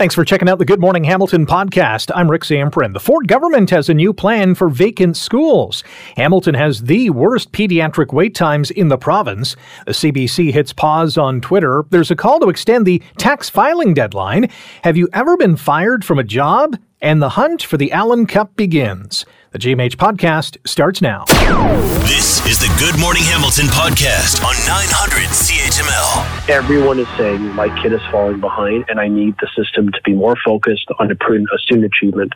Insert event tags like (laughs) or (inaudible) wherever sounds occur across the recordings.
Thanks for checking out the Good Morning Hamilton podcast. I'm Rick Zamperin. The Ford government has a new plan for vacant schools. Hamilton has the worst pediatric wait times in the province. The CBC hits pause on Twitter. There's a call to extend the tax filing deadline. Have you ever been fired from a job? And the hunt for the Allan Cup begins. The GMH podcast starts now. This is the Good Morning Hamilton podcast on 900 CHML. Everyone is saying my kid is falling behind and I need the system to be more focused on improving student achievement.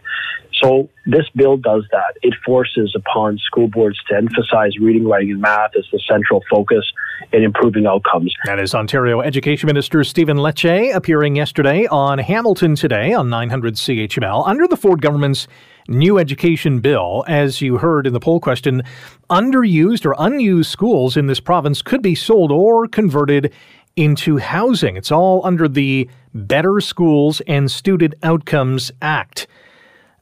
So this bill does that. It forces upon school boards to emphasize reading, writing, and math as the central focus in improving outcomes. That is Ontario Education Minister Stephen Lecce appearing yesterday on Hamilton Today on 900 CHML under the Ford government's new education bill. As you heard in the poll question, underused or unused schools in this province could be sold or converted into housing. It's all under the Better Schools and Student Outcomes Act.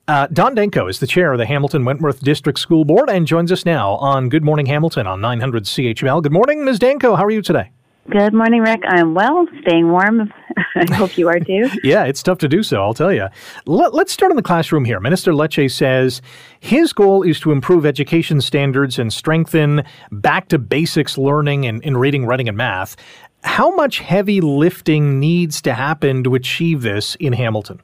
Uh, Dawn Danko is the chair of the Hamilton Wentworth District School Board and joins us now on Good Morning Hamilton on 900 CHML. Good morning, Ms. Danko. How are you today? Good morning, Rick. I'm well, staying warm. (laughs) I hope you are too. (laughs) yeah, it's tough to do so, I'll tell you. Let, us start in the classroom here. Minister Lecce says his goal is to improve education standards and strengthen back to basics learning in, in reading, writing, and math. How much heavy lifting needs to happen to achieve this in Hamilton?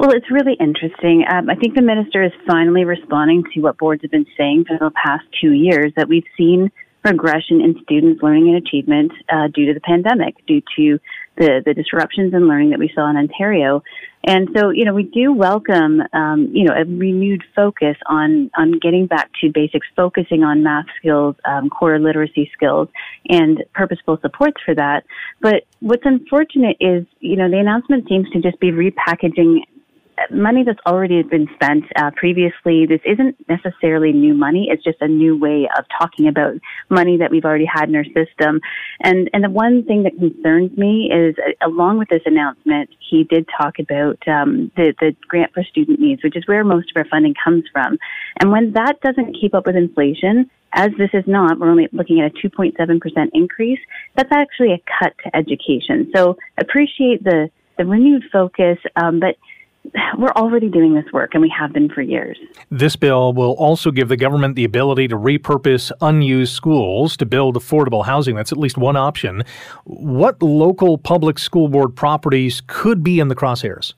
Well, it's really interesting. Um, I think the minister is finally responding to what boards have been saying for the past two years that we've seen regression in students' learning and achievement uh, due to the pandemic, due to the, the disruptions in learning that we saw in Ontario. And so, you know, we do welcome, um, you know, a renewed focus on, on getting back to basics, focusing on math skills, um, core literacy skills, and purposeful supports for that. But what's unfortunate is, you know, the announcement seems to just be repackaging money that's already been spent uh, previously. This isn't necessarily new money. It's just a new way of talking about money that we've already had in our system. And and the one thing that concerns me is, uh, along with this announcement, he did talk about um, the the grant for student needs, which is where most of our funding comes from. And when that doesn't keep up with inflation, as this is not, we're only looking at a 2.7% increase. That's actually a cut to education. So appreciate the the renewed focus, um, but we're already doing this work and we have been for years. This bill will also give the government the ability to repurpose unused schools to build affordable housing. That's at least one option. What local public school board properties could be in the crosshairs?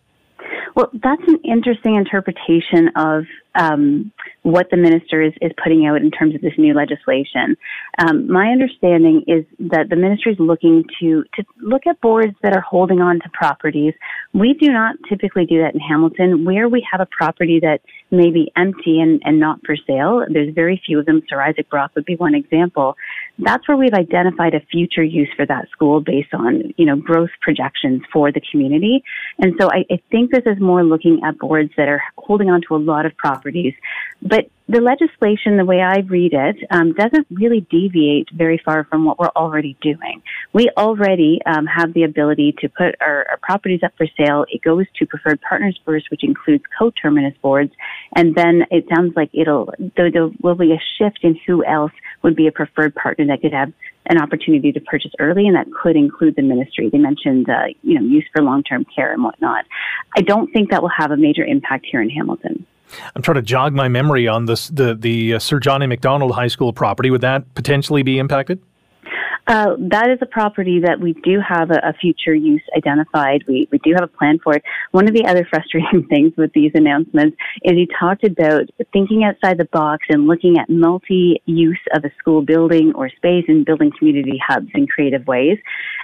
Well, that's an interesting interpretation of um, what the minister is, is putting out in terms of this new legislation. Um, my understanding is that the ministry is looking to to look at boards that are holding on to properties. We do not typically do that in Hamilton, where we have a property that may be empty and, and not for sale. There's very few of them. Sir Isaac Brock would be one example. That's where we've identified a future use for that school based on you know growth projections for the community. And so I, I think this is more looking at boards that are holding on to a lot of properties. But the legislation, the way I read it, um, doesn't really deviate very far from what we're already doing. We already um, have the ability to put our, our, properties up for sale. It goes to preferred partners first, which includes co-terminus boards, and then it sounds like it'll there, there will be a shift in who else would be a preferred partner that could have an opportunity to purchase early, and that could include the ministry. They mentioned, uh, you know, use for long-term care and whatnot. I don't think that will have a major impact here in Hamilton. I'm trying to jog my memory on this, the the uh, Sir John A. Macdonald High School property. Would that potentially be impacted? Uh, that is a property that we do have a, a, future use identified. We, we do have a plan for it. One of the other (laughs) frustrating things with these announcements is he talked about thinking outside the box and looking at multi-use of a school building or space and building community hubs in creative ways.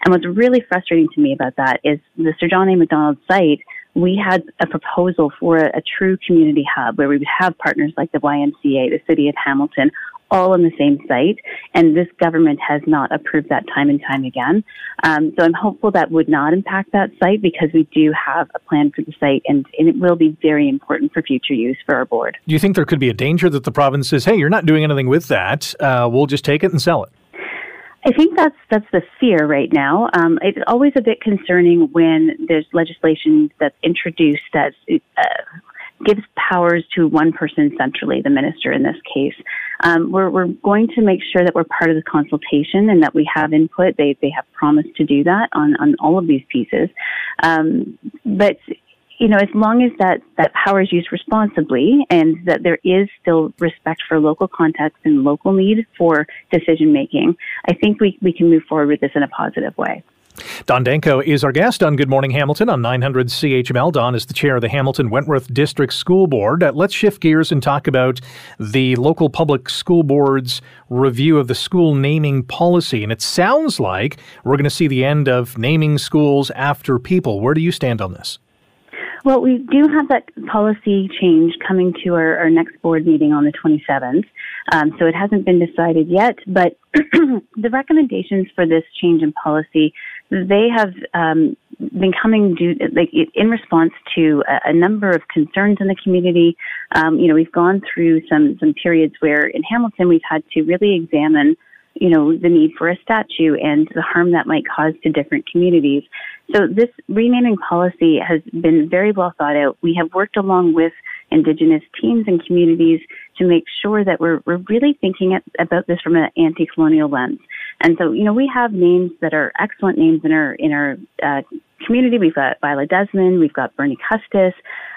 And what's really frustrating to me about that is the Sir John A. Macdonald site we had a proposal for a, a, true community hub where we would have partners like the YMCA, the City of Hamilton, all on the same site. And this government has not approved that time and time again. Um, so I'm hopeful that would not impact that site because we do have a plan for the site and, and, it will be very important for future use for our board. Do you think there could be a danger that the province says, hey, you're not doing anything with that? Uh, we'll just take it and sell it? I think that's that's the fear right now. Um, it's always a bit concerning when there's legislation that's introduced that uh, gives powers to one person centrally, the minister in this case. Um, we're, we're going to make sure that we're part of the consultation and that we have input. They, they have promised to do that on, on all of these pieces. Um, but you know, as long as that, that power is used responsibly and that there is still respect for local context and local need for decision making, I think we, we can move forward with this in a positive way. Dawn Danko is our guest on Good Morning Hamilton on 900 CHML. Dawn is the chair of the Hamilton Wentworth District School Board. Uh, let's shift gears and talk about the local public school board's review of the school naming policy. And it sounds like we're going to see the end of naming schools after people. Where do you stand on this? Well, we do have that policy change coming to our, our next board meeting on the 27th. Um, so it hasn't been decided yet, but (clears throat) the recommendations for this change in policy, they have um, been coming due, like in response to a, a, number of concerns in the community. Um, you know, we've gone through some some periods where in Hamilton we've had to really examine you know, the need for a statue and the harm that might cause to different communities. So this renaming policy has been very well thought out. We have worked along with Indigenous teams and communities to make sure that we're, we're really thinking about this from an anti-colonial lens. And so, you know, we have names that are excellent names in our in our uh, community. We've got Viola Desmond, we've got Bernie Custis,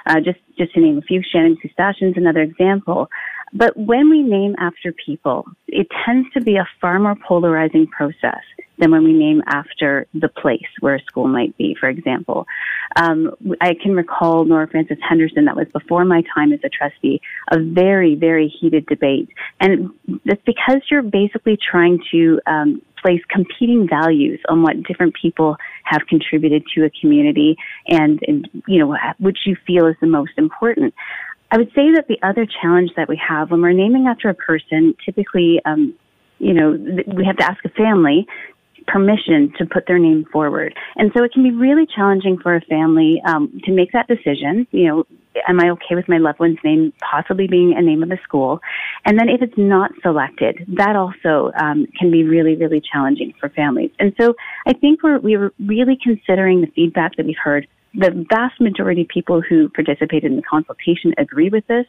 uh, just just to name a few. Shannen Koostachin's another example. But when we name after people, it tends to be a far more polarizing process than when we name after the place where a school might be, for example. Um, I can recall Nora Frances Henderson, that was before my time as a trustee, a very, very heated debate. And it's because you're basically trying to um, place competing values on what different people have contributed to a community and, and, you know, which you feel is the most important. I would say that the other challenge that we have when we're naming after a person, typically, um, you know, we have to ask a family permission to put their name forward. And so it can be really challenging for a family um, to make that decision. You know, am I okay with my loved one's name possibly being a name of a school? And then if it's not selected, that also um, can be really, really challenging for families. And so I think we're, we're really considering the feedback that we've heard the vast majority of people who participated in the consultation agree with this.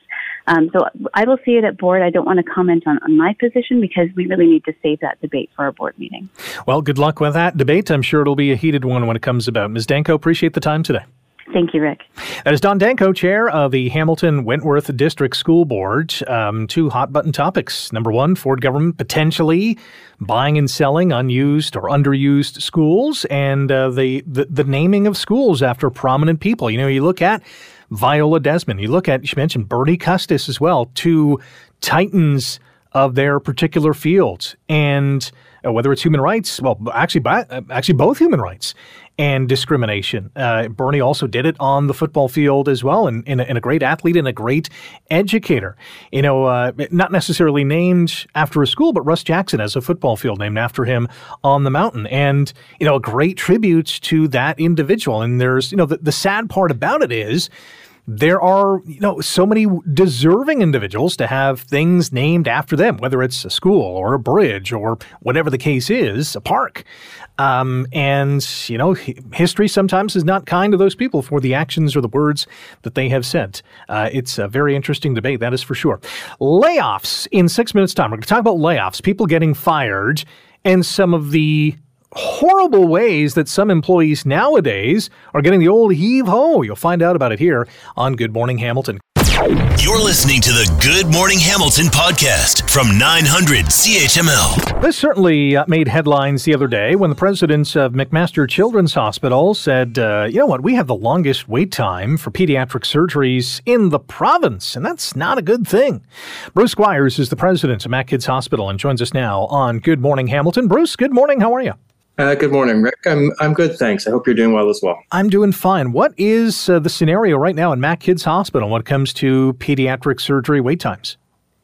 Um, so I will see it at board. I don't want to comment on, on my position because we really need to save that debate for our board meeting. Well, good luck with that debate. I'm sure it'll be a heated one when it comes about. Ms. Danko, appreciate the time today. Thank you, Rick. That is Dawn Danko, chair of the Hamilton Wentworth District School Board. Um, two hot button topics. Number one, Ford government potentially buying and selling unused or underused schools, and uh, the, the the naming of schools after prominent people. You know, you look at Viola Desmond, you look at you mentioned Bernie Custis as well, two titans of their particular fields, and uh, whether it's human rights, well, actually, uh, actually both human rights and discrimination. Uh, Bernie also did it on the football field as well, and, and, a, and a great athlete and a great educator. You know, uh, not necessarily named after a school, but Russ Jackson has a football field named after him on the mountain, and you know, a great tribute to that individual. And there's, you know, the, the sad part about it is there are you know so many deserving individuals to have things named after them, whether it's a school or a bridge or whatever the case is, a park. Um, and you know, history sometimes is not kind to those people for the actions or the words that they have said. Uh, it's a very interesting debate, that is for sure. Layoffs in six minutes' time. We're going to talk about layoffs, people getting fired, and some of the horrible ways that some employees nowadays are getting the old heave ho. You'll find out about it here on Good Morning Hamilton. You're listening to the Good Morning Hamilton podcast from 900 CHML. This certainly uh, made headlines the other day when the president of McMaster Children's Hospital said, uh, you know what, we have the longest wait time for pediatric surgeries in the province, and that's not a good thing. Bruce Squires is the president of MacKids Hospital and joins us now on Good Morning Hamilton. Bruce, good morning. How are you? Uh, good morning, Rick. I'm I'm good, thanks. I hope you're doing well as well. I'm doing fine. What is uh, the scenario right now in MacKids Hospital when it comes to pediatric surgery wait times?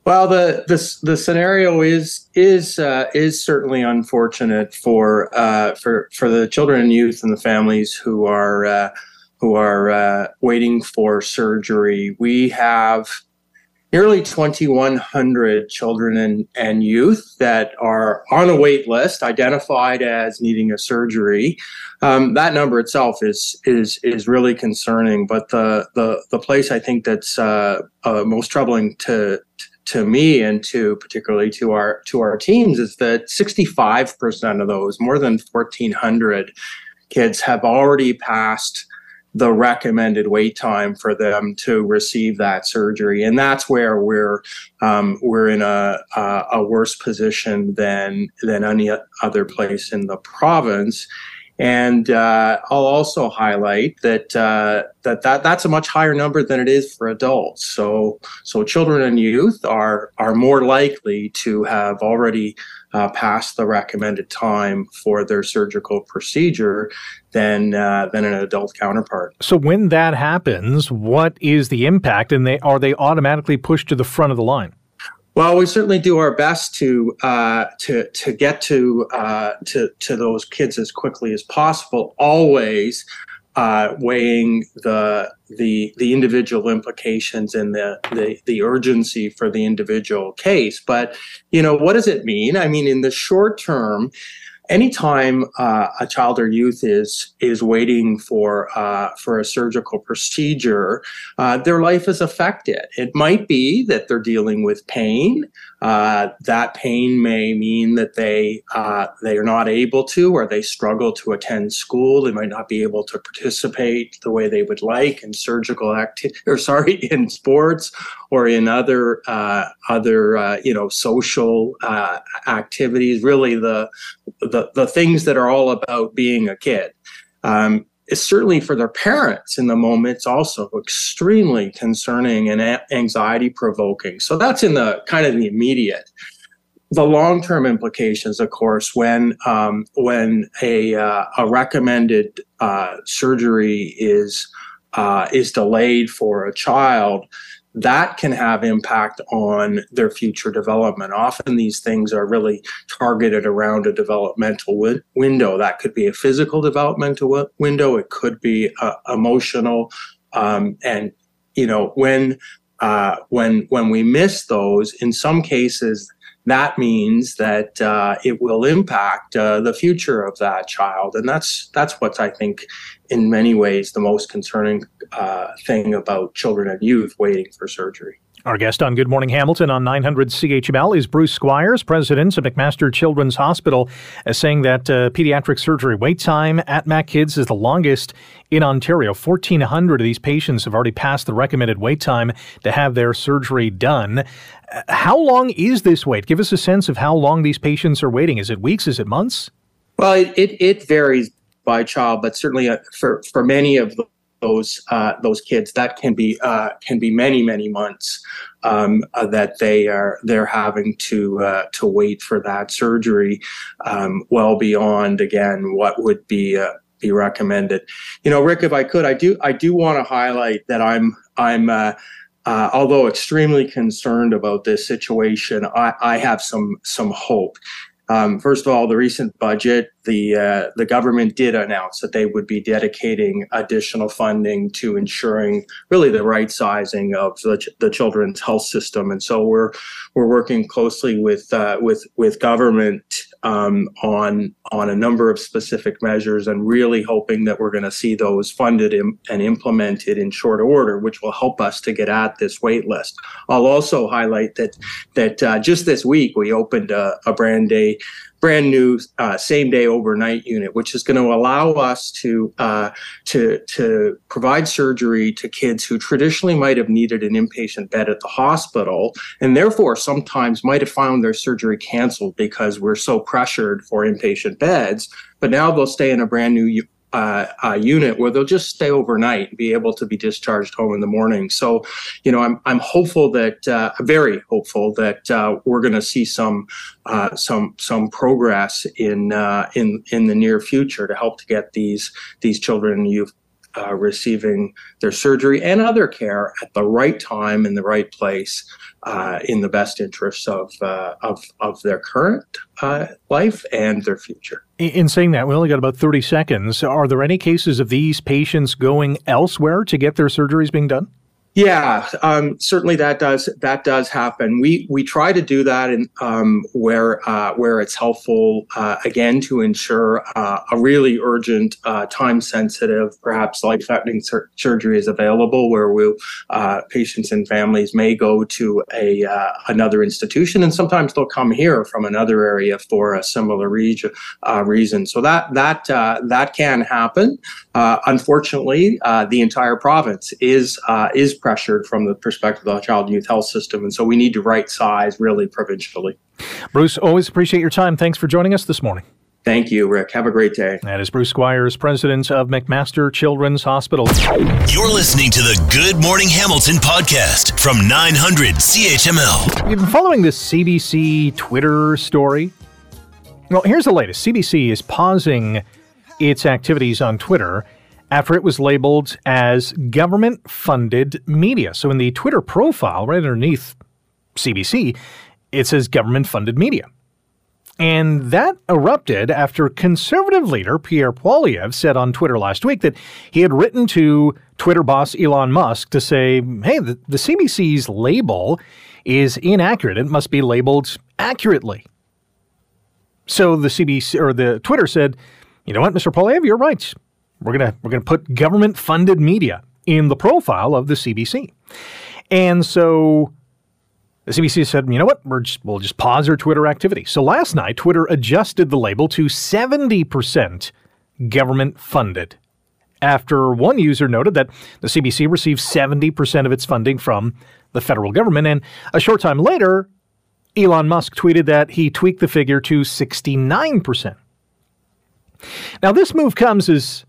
Well, the the, the scenario is is uh, is certainly unfortunate for uh, for for the children and youth and the families who are uh, who are uh, waiting for surgery. We have nearly 2,100 children and, and youth that are on a wait list, identified as needing a surgery. Um, that number itself is is is really concerning. But the the the place I think that's uh, uh, most troubling to to me and to particularly to our to our teams is that 65% of those, more than 1,400 kids, have already passed the recommended wait time for them to receive that surgery, and that's where we're um, we're in a, a, a worse position than than any other place in the province. And uh, I'll also highlight that, uh, that that that's a much higher number than it is for adults. So so children and youth are are more likely to have already uh, passed the recommended time for their surgical procedure than uh, than an adult counterpart. So when that happens, what is the impact? And they are they automatically pushed to the front of the line? Well, we certainly do our best to uh, to to get to uh, to to those kids as quickly as possible. Always uh, weighing the the the individual implications and the, the the urgency for the individual case. But you know, what does it mean? I mean, in the short term, anytime uh, a child or youth is is waiting for uh, for a surgical procedure, uh, their life is affected. It might be that they're dealing with pain. Uh, that pain may mean that they uh, they are not able to, or they struggle to attend school. They might not be able to participate the way they would like in surgical activity, or (laughs) sorry, in sports or in other uh, other uh, you know social uh, activities. Really, the, the the things that are all about being a kid. Um, certainly for their parents in the moment it's also extremely concerning and anxiety provoking. So that's in the kind of the immediate. The long-term implications of course when um, when a, uh, a recommended uh, surgery is uh, is delayed for a child that can have impact on their future development. Often these things are really targeted around a developmental wi- window. That could be a physical developmental w- window. It could be uh, emotional. Um, and you know when uh, when when we miss those, in some cases, that means that uh, it will impact uh, the future of that child, and that's that's what I think, in many ways, the most concerning uh, thing about children and youth waiting for surgery. Our guest on Good Morning Hamilton on 900 CHML is Bruce Squires, president of McMaster Children's Hospital, uh, saying that uh, pediatric surgery wait time at MacKids is the longest in Ontario. 1,400 of these patients have already passed the recommended wait time to have their surgery done. Uh, how long is this wait? Give us a sense of how long these patients are waiting. Is it weeks? Is it months? Well, it, it, it varies by child, but certainly uh, for, for many of those uh, those kids. That can be uh, can be many many months um, uh, that they are they're having to uh, to wait for that surgery, um, well beyond again what would be uh, be recommended. You know, Rick, if I could, I do I do want to highlight that I'm I'm. Uh, although extremely concerned about this situation, I, I have some some hope. Um, first of all, the recent budget, the uh, the government did announce that they would be dedicating additional funding to ensuring really the right sizing of the, ch- the children's health system, and so we're we're working closely with uh, with with government um, on on a number of specific measures, and really hoping that we're going to see those funded Im- and implemented in short order, which will help us to get at this wait list. I'll also highlight that that uh, just this week we opened a, a brand day brand new uh, same day overnight unit, which is going to allow us to uh, to to provide surgery to kids who traditionally might have needed an inpatient bed at the hospital, and therefore sometimes might have found their surgery canceled because we're so pressured for inpatient beds. But now they'll stay in a brand new uh, unit where they'll just stay overnight and be able to be discharged home in the morning. So, you know, I'm I'm hopeful that uh, very hopeful that uh, we're going to see some uh, some some progress in uh, in in the near future to help to get these these children and youth uh, receiving their surgery and other care at the right time in the right place uh, in the best interests of, uh, of, of their current uh, life and their future. In saying that, we only got about 30 seconds. Are there any cases of these patients going elsewhere to get their surgeries being done? Yeah, um, certainly that does that does happen. We we try to do that in um, where uh, where it's helpful uh, again to ensure uh, a really urgent, uh, time sensitive, perhaps life threatening sur- surgery is available. Where we uh, patients and families may go to a uh, another institution, and sometimes they'll come here from another area for a similar reason. So that that that can happen. unfortunately, the entire province is is pressured from the perspective of the child and youth health system. And so we need to right size really provincially. Bruce, always appreciate your time. Thanks for joining us this morning. Thank you, Rick. Have a great day. That is Bruce Squires, president of McMaster Children's Hospital. You're listening to the Good Morning Hamilton podcast from 900 CHML. You've been following this CBC Twitter story. Well, here's the latest CBC is pausing its activities on Twitter after it was labeled as government funded media. So in the Twitter profile, right underneath CBC, it says government funded media. And that erupted after conservative leader Pierre Poilievre said on Twitter last week that he had written to Twitter boss Elon Musk to say, hey, the, the CBC's label is inaccurate. It must be labeled accurately. So the CBC or the Twitter said, you know what, Mr. Poilievre, you're right. We're gonna we're gonna put government funded media in the profile of the CBC, and so the CBC said, you know what, just, we'll just pause our Twitter activity. So last night, Twitter adjusted the label to 70% government funded. After one user noted that the CBC receives 70% of its funding from the federal government. And a short time later, Elon Musk tweeted that he tweaked the figure to 69%. Now, this move comes as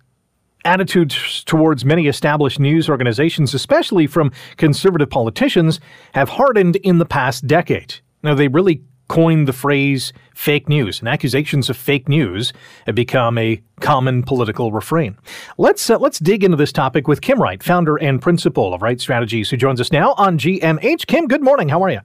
attitudes towards many established news organizations, especially from conservative politicians, have hardened in the past decade. Now, they really coined the phrase fake news, and accusations of fake news have become a common political refrain. Let's uh, let's dig into this topic with Kim Wright, founder and principal of Wright Strategies, who joins us now on GMH. Kim, good morning. How are you?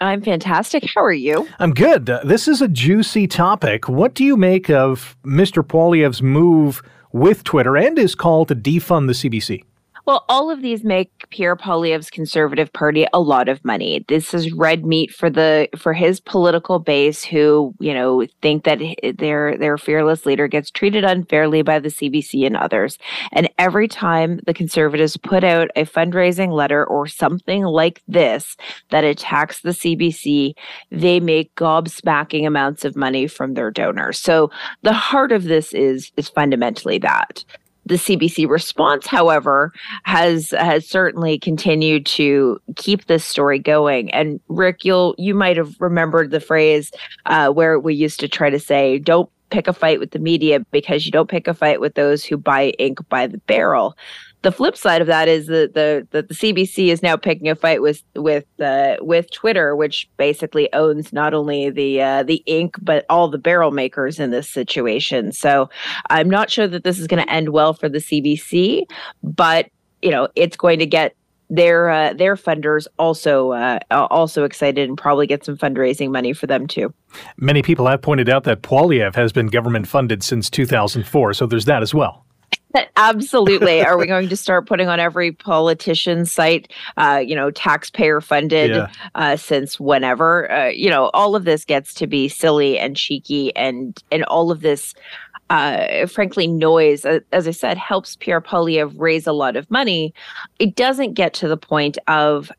I'm fantastic. How are you? I'm good. Uh, this is a juicy topic. What do you make of Mr. Poilievre's move with Twitter and his call to defund the CBC. Well, all of these make Pierre Poilievre's Conservative Party a lot of money. This is red meat for the for his political base, who you know think that their their fearless leader gets treated unfairly by the CBC and others. And every time the Conservatives put out a fundraising letter or something like this that attacks the CBC, they make gobsmacking amounts of money from their donors. So the heart of this is is fundamentally that. The CBC response, however, has has certainly continued to keep this story going. And Rick, you'll you might have remembered the phrase uh, where we used to try to say, "Don't pick a fight with the media because you don't pick a fight with those who buy ink by the barrel." the flip side of that is that the that the CBC is now picking a fight with with uh, with Twitter, which basically owns not only the uh, the ink but all the barrel makers in this situation. So I'm not sure that this is going to end well for the CBC, but you know it's going to get their uh, their funders also uh, also excited and probably get some fundraising money for them too. Many people have pointed out that Poilievre has been government funded since 2004, so there's that as well. (laughs) Absolutely. Are we going to start putting on every politician's site, uh, you know, taxpayer funded yeah. uh, since whenever? Uh, you know, all of this gets to be silly and cheeky, and and all of this, uh, frankly, noise. As I said, helps Pierre Poilievre raise a lot of money. It doesn't get to the point of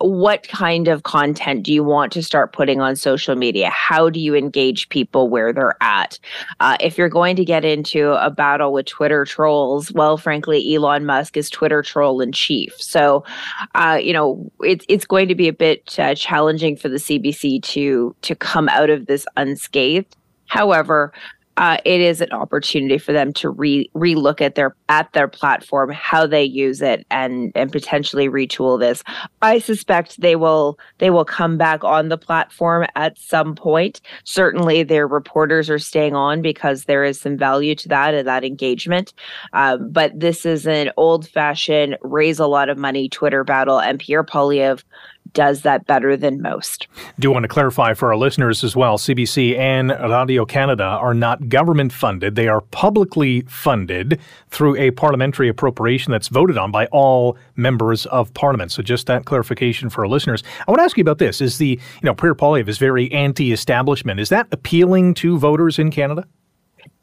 what kind of content do you want to start putting on social media? How do you engage people where they're at? Uh, if you're going to get into a battle with Twitter trolls, well, frankly, Elon Musk is Twitter troll in chief. So, uh, you know, it's it's going to be a bit uh, challenging for the CBC to to come out of this unscathed. However, uh, it is an opportunity for them to re relook at their at their platform, how they use it, and and potentially retool this. I suspect they will they will come back on the platform at some point. Certainly, their reporters are staying on because there is some value to that and that engagement. Um, but this is an old fashioned raise a lot of money Twitter battle, and Pierre Poilievre does that better than most. Do you want to clarify for our listeners as well CBC and Radio Canada are not government funded. They are publicly funded through a parliamentary appropriation that's voted on by all members of parliament. So just that clarification for our listeners. I want to ask you about this. Is the, you know, Pierre Poilievre is very anti establishment. Is that appealing to voters in Canada?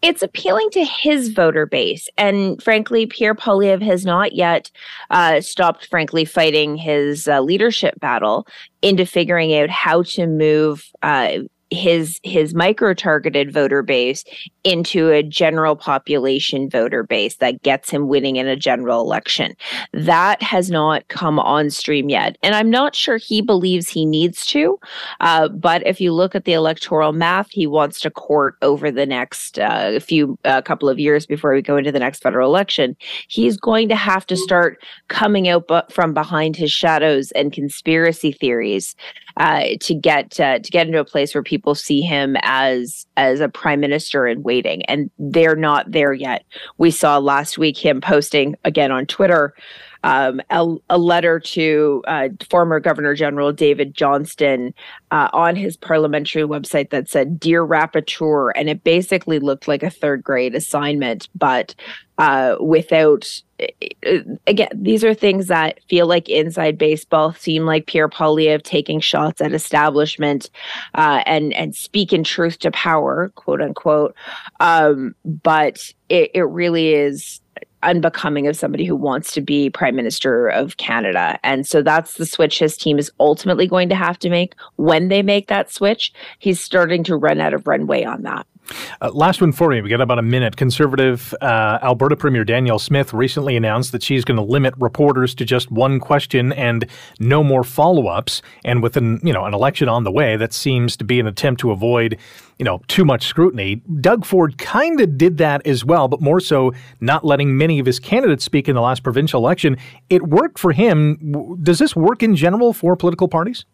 It's appealing to his voter base. And frankly, Pierre Poilievre has not yet uh, stopped, frankly, fighting his uh, leadership battle into figuring out how to move uh, his his micro targeted voter base into a general population voter base that gets him winning in a general election. That has not come on stream yet. And i'm not sure he believes he needs to uh, but if you look at the electoral math he wants to court over the next uh, few uh, couple of years before we go into the next federal election. He's going to have to start coming out bu- from behind his shadows and conspiracy theories uh, to get uh, to get into a place where people see him as as a prime minister in waiting, and they're not there yet. We saw last week him posting again on Twitter um, a, a, letter to uh, former Governor General David Johnston uh, on his parliamentary website that said "Dear Rapporteur," and it basically looked like a third grade assignment, but uh, without uh, again, these are things that feel like inside baseball, seem like Pierre Poilievre taking shots at establishment uh, and and speak in truth to power, quote unquote. Um, but it, it really is unbecoming of somebody who wants to be prime minister of Canada. And so that's the switch his team is ultimately going to have to make. When they make that switch, he's starting to run out of runway on that. Uh, last one for you. We got about a minute. Conservative uh, Alberta Premier Danielle Smith recently announced that she's going to limit reporters to just one question and no more follow-ups. And with an you know an election on the way, that seems to be an attempt to avoid you know too much scrutiny. Doug Ford kind of did that as well, but more so not letting many of his candidates speak in the last provincial election. It worked for him. Does this work in general for political parties?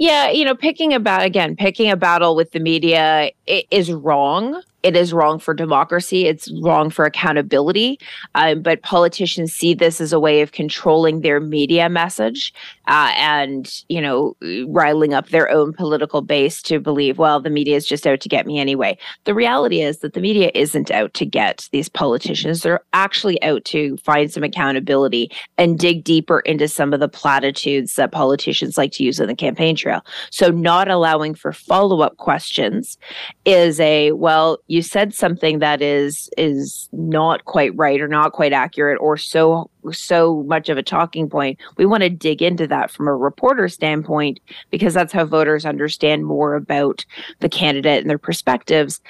Yeah, you know, picking about again, picking a battle with the media is wrong it is wrong for democracy. It's wrong for accountability. Um, but politicians see this as a way of controlling their media message uh, and, you know, riling up their own political base to believe, well, the media is just out to get me anyway. The reality is that the media isn't out to get these politicians. They're actually out to find some accountability and dig deeper into some of the platitudes that politicians like to use on the campaign trail. So, not allowing for follow up questions is a, well, you said something that is is not quite right or not quite accurate or so so much of a talking point. We want to dig into that from a reporter standpoint because that's how voters understand more about the candidate and their perspectives.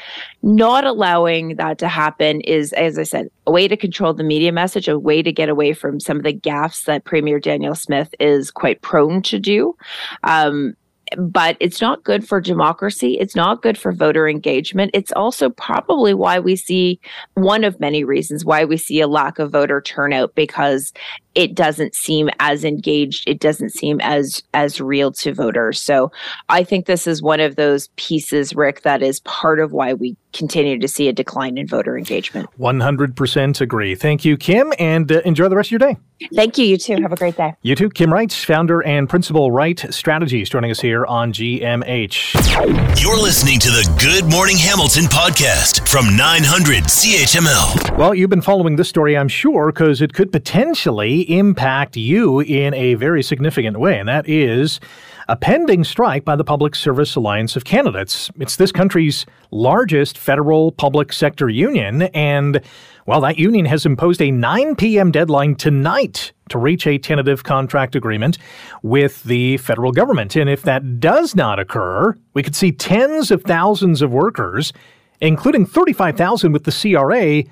Not allowing that to happen is as i said a way to control the media message a way to get away from some of the gaffes that premier Daniel smith is quite prone to do. Um, but it's not good for democracy. It's not good for voter engagement. It's also probably why we see one of many reasons why we see a lack of voter turnout because it doesn't seem as engaged. It doesn't seem as as real to voters. So i think this is one of those pieces rick that is part of why we continue to see a decline in voter engagement. 100% agree. Thank you kim and uh, enjoy the rest of your day. Thank you. You too. Have a great day. You too. Kim wright founder and principal Wright strategies joining us here on gmh you're listening to the good morning hamilton podcast from 900 chml well you've been following this story i'm sure because it could potentially impact you in a very significant way, and that is a pending strike by the Public Service Alliance of Canada. It's, it's this country's largest federal public sector union, and well, that union has imposed a 9 p.m. deadline tonight to reach a tentative contract agreement with the federal government. And if that does not occur, we could see tens of thousands of workers, including 35,000 with the CRA,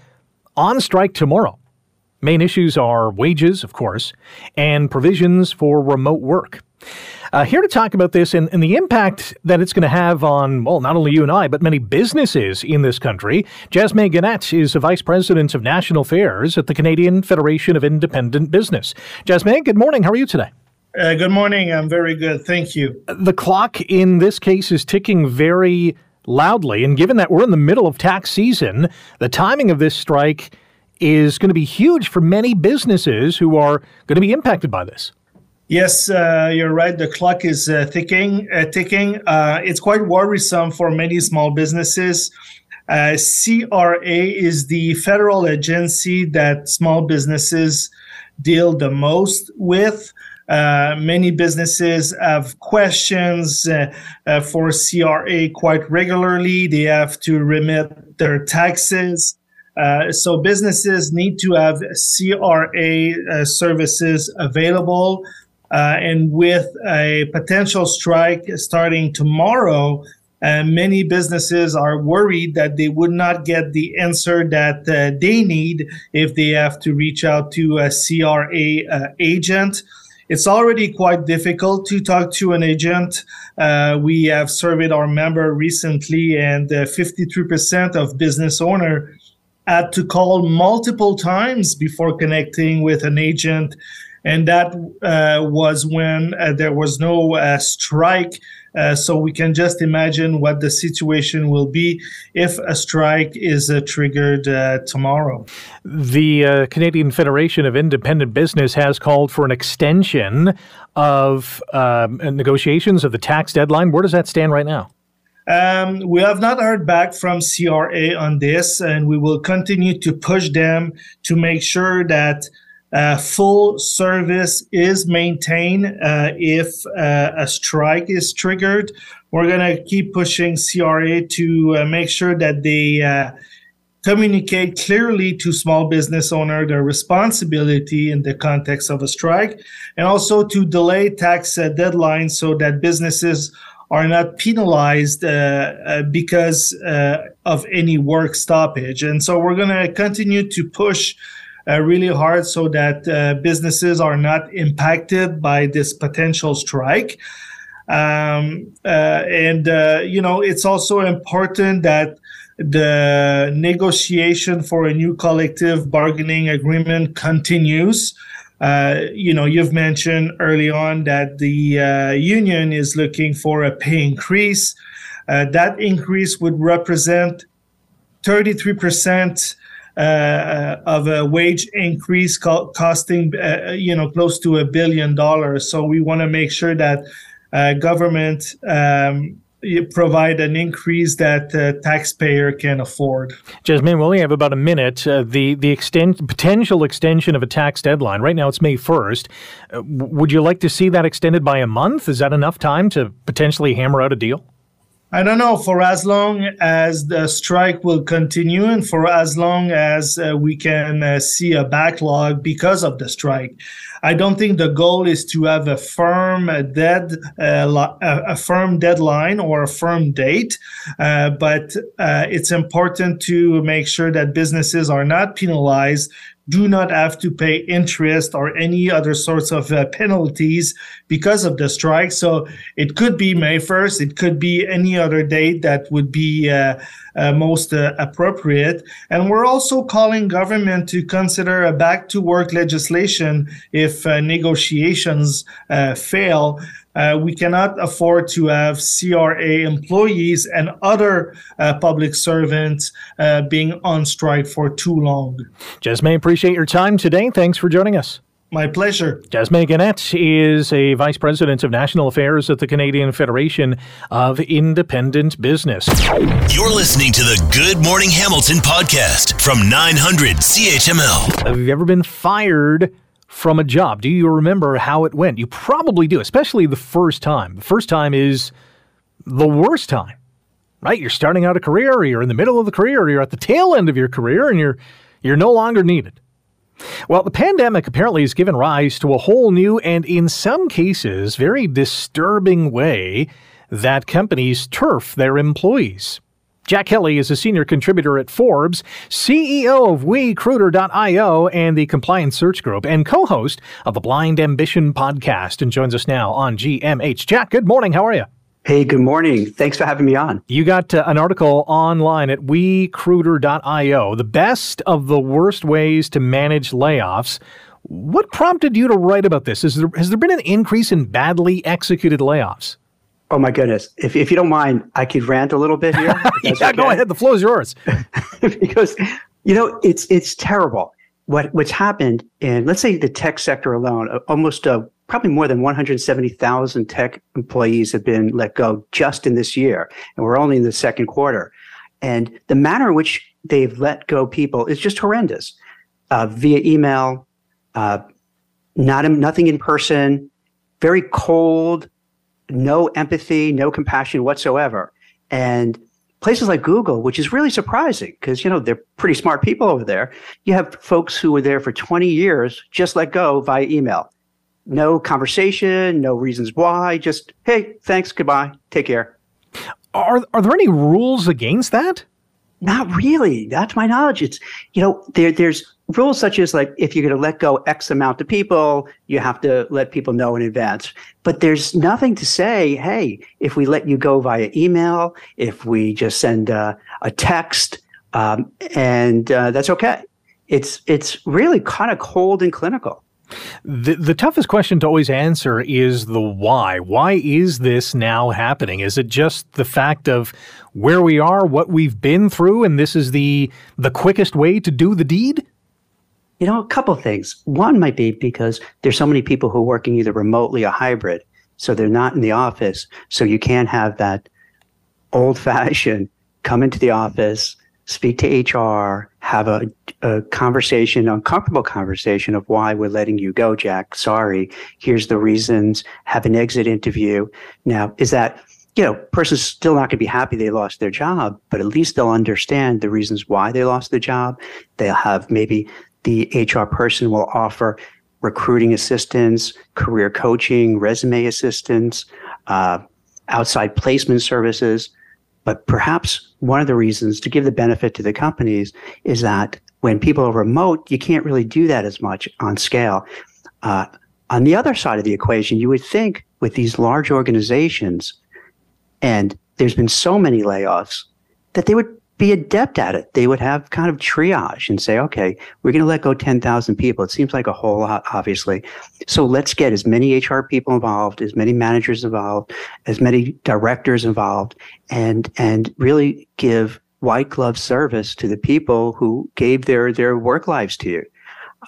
on strike tomorrow. Main issues are wages, of course, and provisions for remote work. Uh, here to talk about this and, and the impact that it's going to have on, well, not only you and I, but many businesses in this country. Jasmin Guénette is the Vice President of National Affairs at the Canadian Federation of Independent Business. Jasmine, good morning. How are you today? Uh, good morning. I'm very good. Thank you. The clock in this case is ticking very loudly. And given that we're in the middle of tax season, the timing of this strike is going to be huge for many businesses who are going to be impacted by this. Yes, uh, you're right. The clock is uh, ticking. Uh, ticking. Uh, it's quite worrisome for many small businesses. Uh, CRA is the federal agency that small businesses deal the most with. Uh, many businesses have questions for CRA quite regularly. They have to remit their taxes. Uh, so businesses need to have CRA uh, services available. And with a potential strike starting tomorrow, and many businesses are worried that they would not get the answer that uh, they need if they have to reach out to a CRA uh, agent. It's already quite difficult to talk to an agent. Uh, we have surveyed our member recently, and 53% uh, of business owner had to call multiple times before connecting with an agent. And that uh, was when uh, there was no uh, strike uh, so we can just imagine what the situation will be if a strike is uh, triggered uh, tomorrow. The uh, Canadian Federation of Independent Business has called for an extension of um, negotiations of the tax deadline. Where does that stand right now? Um, we have not heard back from CRA on this, and we will continue to push them to make sure that uh, full service is maintained uh, if uh, a strike is triggered. We're going to keep pushing CRA to uh, make sure that they uh, communicate clearly to small business owner their responsibility in the context of a strike, and also to delay tax uh, deadlines so that businesses are not penalized because of any work stoppage. And so we're going to continue to push uh, really hard so that uh, businesses are not impacted by this potential strike. Um, uh, and, uh, you know, it's also important that the negotiation for a new collective bargaining agreement continues. Uh, you know, you've mentioned early on that the uh, union is looking for a pay increase. that increase would represent 33% uh, of a wage increase co- costing uh, you know close to a billion dollars. So we want to make sure that uh, government um, provide an increase that uh, taxpayer can afford. Jasmine, we only have about a minute. Uh, the the extent potential extension of a tax deadline. Right now, it's May first. Uh, would you like to see that extended by a month? Is that enough time to potentially hammer out a deal? I don't know for as long as the strike will continue and for as long as uh, we can uh, see a backlog because of the strike. I don't think the goal is to have a firm uh, dead uh, a firm deadline or a firm date, uh, but uh, it's important to make sure that businesses are not penalized do not have to pay interest or any other sorts of uh, penalties because of the strike. So it could be May 1st. It could be any other date that would be uh, uh, most uh, appropriate. And we're also calling government to consider a back to work legislation if uh, negotiations uh, fail. Uh, we cannot afford to have CRA employees and other uh, public servants uh, being on strike for too long. Jasmine, appreciate your time today. Thanks for joining us. My pleasure. Jasmin Guénette is a Vice President of National Affairs at the Canadian Federation of Independent Business. You're listening to the Good Morning Hamilton podcast from 900 CHML. Have you ever been fired from a job? Do you remember how it went? You probably do, especially the first time. The first time is the worst time, right? You're starting out a career, or you're in the middle of the career, or you're at the tail end of your career, and you're you're no longer needed. Well, the pandemic apparently has given rise to a whole new and, in some cases, very disturbing way that companies turf their employees. Jack Kelly is a senior contributor at Forbes, CEO of WeCruitr.io and the Compliance Search Group, and co host of the Blind Ambition podcast, and joins us now on GMH. Jack, good morning. How are you? Hey, good morning. Thanks for having me on. You got uh, an article online at WeCruitr.io, the best of the worst ways to manage layoffs. What prompted you to write about this? Is there, has there been an increase in badly executed layoffs? Oh my goodness! If if you don't mind, I could rant a little bit here. (laughs) yeah, okay. go ahead. The floor is yours. (laughs) because you know it's it's terrible what what's happened in let's say the tech sector alone. Almost a probably more than 170,000 tech employees have been let go just in this year, and we're only in the second quarter. And the manner in which they've let go people is just horrendous. Uh, via email, uh, not nothing in person, very cold, no empathy, no compassion whatsoever. And places like Google, which is really surprising because, you know, they're pretty smart people over there. You have folks who were there for 20 years just let go via email. No conversation, no reasons why, just, hey, thanks, goodbye, take care. Are, are there any rules against that? Not really. That's my knowledge. It's, you know, there, there's rules such as like if you're going to let go X amount of people, you have to let people know in advance. But there's nothing to say, hey, if we let you go via email, if we just send a, a text, um, and uh, that's okay. It's it's really kind of cold and clinical. The, the toughest question to always answer is the why. Why is this now happening? Is it just the fact of where we are, what we've been through, and this is the the quickest way to do the deed? You know, a couple things. One might be because there's so many people who are working either remotely or hybrid, so they're not in the office, so you can't have that old fashioned come into the office, speak to HR, have a, a conversation, uncomfortable conversation of why we're letting you go, Jack. Sorry. Here's the reasons. Have an exit interview. Now, is that, you know, person's still not going to be happy they lost their job, but at least they'll understand the reasons why they lost the job. They'll have maybe the HR person will offer recruiting assistance, career coaching, resume assistance, uh, outside placement services. But perhaps one of the reasons to give the benefit to the companies is that when people are remote, you can't really do that as much on scale. Uh, on the other side of the equation, you would think with these large organizations, and there's been so many layoffs, that they would be adept at it. They would have kind of triage and say, okay, we're going to let go 10,000 people. It seems like a whole lot, obviously. So let's get as many HR people involved, as many managers involved, as many directors involved, and, and really give white glove service to the people who gave their, their work lives to you.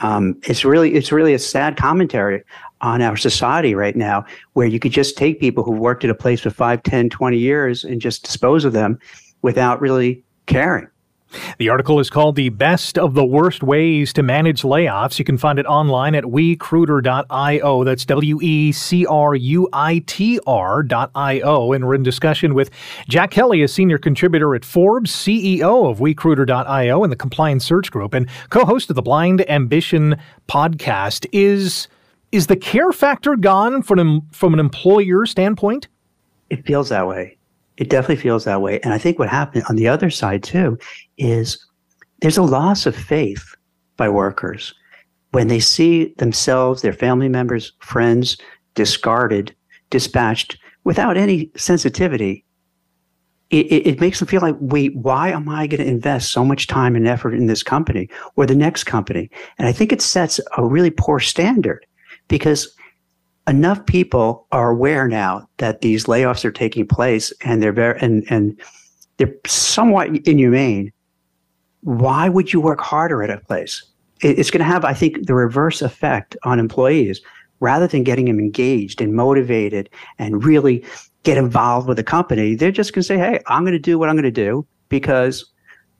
Um, it's really, it's really a sad commentary on our society right now where you could just take people who worked at a place for 5, 10, 20 years and just dispose of them without really caring. The article is called The Best of the Worst Ways to Manage Layoffs. You can find it online at WeCruitr.io. That's W E C R U I T R.io. And we're in discussion with Jack Kelly, a senior contributor at Forbes, CEO of WeCruitr.io and the Compliance Search Group, and co host of the Blind Ambition podcast. Is, is the care factor gone from, from an employer standpoint? It feels that way. It definitely feels that way. And I think what happened on the other side too is there's a loss of faith by workers when they see themselves, their family members, friends discarded, dispatched without any sensitivity. It, it, it makes them feel like, wait, why am I going to invest so much time and effort in this company or the next company? And I think it sets a really poor standard because enough people are aware now that these layoffs are taking place and they're very and and they're somewhat inhumane. Why would you work harder at a place? It's going to have, I think, the reverse effect on employees. Rather than getting them engaged and motivated and really get involved with the company, they're just going to say, "Hey, I'm going to do what I'm going to do because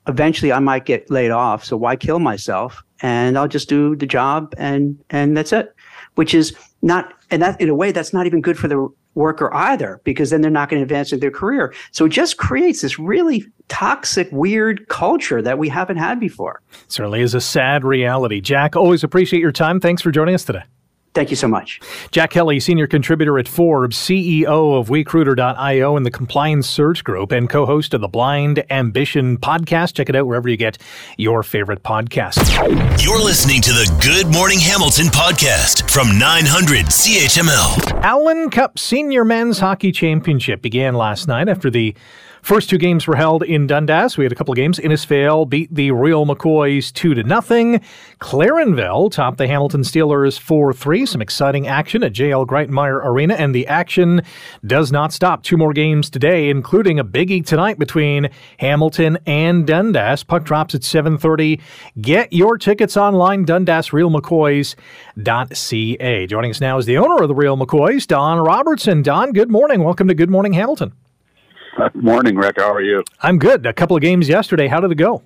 eventually I might get laid off. So why kill myself? And I'll just do the job and and that's it." Which is not and that in a way that's not even good for the worker either because then they're not going to advance in their career. So it just creates this really toxic weird culture that we haven't had before. Certainly is a sad reality. Jack always appreciate your time. Thanks for joining us today Thank you so much. Jack Kelly, senior contributor at Forbes, CEO of WeCruitr.io and the Compliance Search Group, and co host of the Blind Ambition podcast. Check it out wherever you get your favorite podcasts. You're listening to the Good Morning Hamilton podcast from 900 CHML. Allan Cup Senior Men's Hockey Championship began last night after the First two games were held in Dundas. We had a couple of games. Innisfil beat the Real McCoys 2 to nothing. Clarenville topped the Hamilton Steelers 4 3. Some exciting action at JL Grightmire Arena, and the action does not stop. Two more games today, including a biggie tonight between Hamilton and Dundas. Puck drops at 7:30. Get your tickets online. dundasrealmccoys.ca. Joining us now is the owner of the Real McCoys, Don Robertson. Don, good morning. Welcome to Good Morning Hamilton. Good morning, Rick. How are you? I'm good. A couple of games yesterday. How did it go?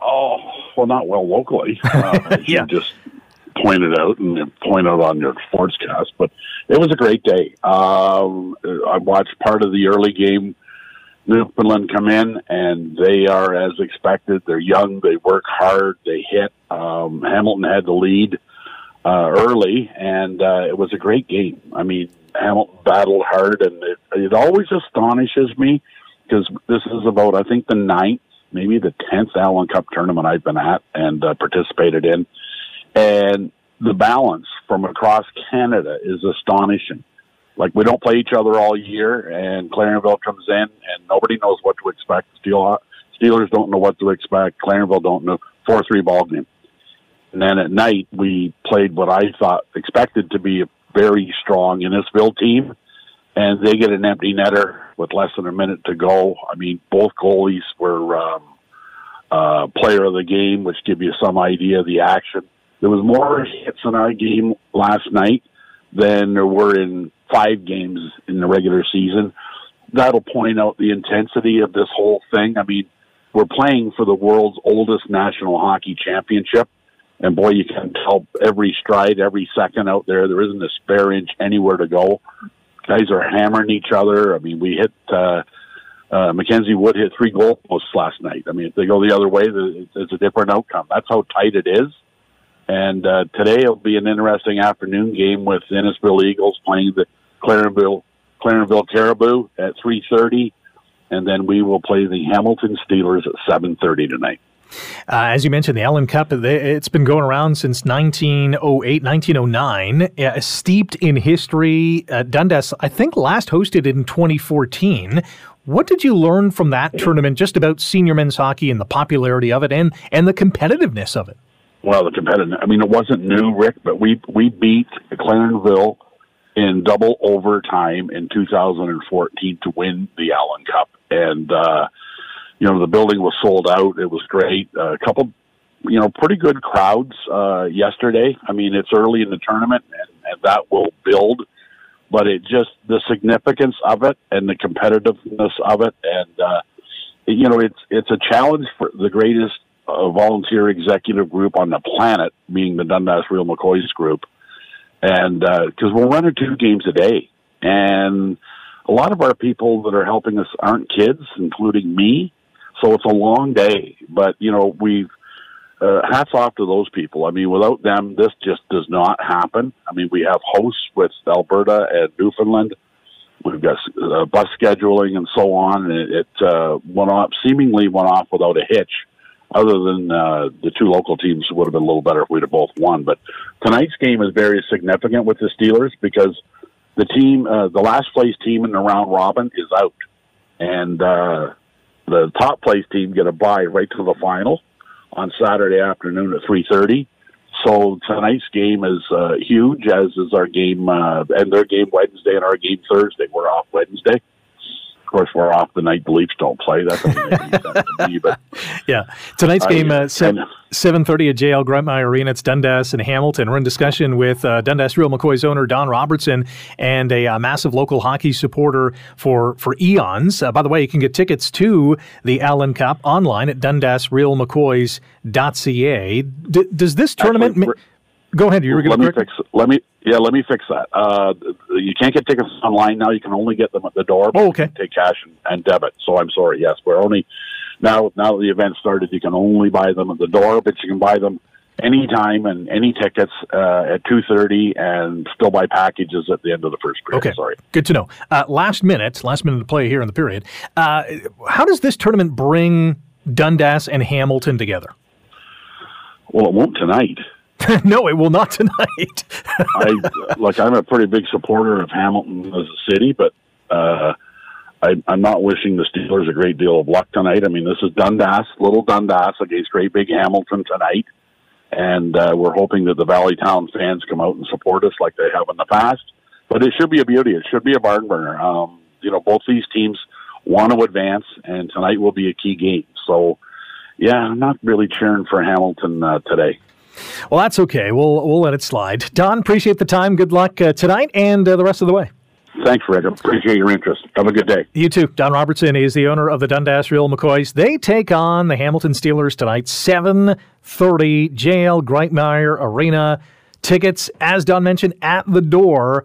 Oh, well, not well locally. (laughs) Uh, yeah. You just pointed out and pointed out on your sportscast, but it was a great day. Um, I watched part of the early game. Newfoundland come in and they are as expected. They're young. They work hard. They hit. Um, Hamilton had the lead uh, early, and uh, it was a great game. I mean, Hamilton battled hard, and it, it always astonishes me because this is about I think the ninth, maybe the tenth Allan Cup tournament I've been at and uh, participated in, and the balance from across Canada is astonishing. Like we don't play each other all year, and Clarenville comes in, and nobody knows what to expect. Steel Steelers don't know what to expect. Clarenville don't know. Four three ball game, and then at night we played what I thought expected to be a very strong Innisfil team, and they get an empty netter with less than a minute to go. I mean, both goalies were um, uh, player of the game, which give you some idea of the action. There was more hits in our game last night than there were in five games in the regular season. That'll point out the intensity of this whole thing. I mean, we're playing for the world's oldest national hockey championship. And boy, you can tell every stride, every second out there, there isn't a spare inch anywhere to go. Guys are hammering each other. I mean, we hit, uh, uh, Mackenzie Wood hit three goalposts last night. I mean, if they go the other way, it's a different outcome. That's how tight it is. And uh, today it'll be an interesting afternoon game with Innisfil Eagles playing the Clarenville Clarenville Caribou at three thirty, and then we will play the Hamilton Steelers at seven thirty tonight. Uh, as you mentioned, the Allan Cup, it's been going around since 1908, 1909, uh, steeped in history. Uh, Dundas, I think, last hosted in 2014. What did you learn from that tournament just about senior men's hockey and the popularity of it and, and the competitiveness of it? Well, the competitive. I mean, it wasn't new, Rick, but we we beat Clarenville in double overtime in 2014 to win the Allan Cup, and uh, you know the building was sold out. It was great. Uh, a couple, you know, pretty good crowds uh, yesterday. I mean, it's early in the tournament, and, and that will build. But it just the significance of it and the competitiveness of it, and uh, you know, it's it's a challenge for the greatest a volunteer executive group on the planet, being the Dundas Real McCoys group, and because uh, we're running two games a day, and a lot of our people that are helping us aren't kids, including me, so it's a long day. But you know, we've uh, hats off to those people. I mean, without them, this just does not happen. I mean, we have hosts with Alberta and Newfoundland. We've got uh, bus scheduling and so on. And it, it uh, went off, seemingly went off without a hitch other than uh, the two local teams would have been a little better if we'd have both won. But tonight's game is very significant with the Steelers because the team, uh, the last place team in the round robin, is out, and uh, the top place team get a bye right to the final on Saturday afternoon at three thirty. So tonight's game is uh, huge, as is our game, uh, and their game Wednesday and our game Thursday. We're off Wednesday course, we're off the night the Leafs don't play. That doesn't make any sense to me. But (laughs) yeah, tonight's game uh, seven thirty at JL Grightmire Arena. It's Dundas and Hamilton. We're in discussion with uh, Dundas Real McCoy's owner Don Robertson and a uh, massive local hockey supporter for for eons. Uh, by the way, you can get tickets to the Allan Cup online at DundasRealMcCoys.ca. D- does this tournament? Actually, Go ahead. You were let going me to fix. Let me yeah. Let me fix that. Uh, you can't get tickets online now. You can only get them at the door. Oh, okay. take cash and, and debit. So I'm sorry. Yes, we're only now. Now that the event started, you can only buy them at the door, but you can buy them anytime and any tickets uh, at two thirty, and still buy packages at the end of the first period. Okay, sorry. Good to know. Uh, last minute, last minute to play here in the period. Uh, how does this tournament bring Dundas and Hamilton together? Well, it won't tonight. (laughs) no, it will not tonight. (laughs) I like. I'm a pretty big supporter of Hamilton as a city, but uh, I, I'm not wishing the Steelers a great deal of luck tonight. I mean, this is Dundas, little Dundas against great big Hamilton tonight, and uh, we're hoping that the Valley Town fans come out and support us like they have in the past. But it should be a beauty. It should be a barn burner. Um, you know, both these teams want to advance, and tonight will be a key game. So, yeah, I'm not really cheering for Hamilton uh, today. Well, that's okay. We'll we'll let it slide. Don, appreciate the time. Good luck uh, tonight and uh, the rest of the way. Thanks, Rick. Appreciate your interest. Have a good day. You too. Don Robertson is the owner of the Dundas Real McCoys. They take on the Hamilton Steelers tonight, 7.30, JL Grightmire Arena. Tickets, as Don mentioned, at the door.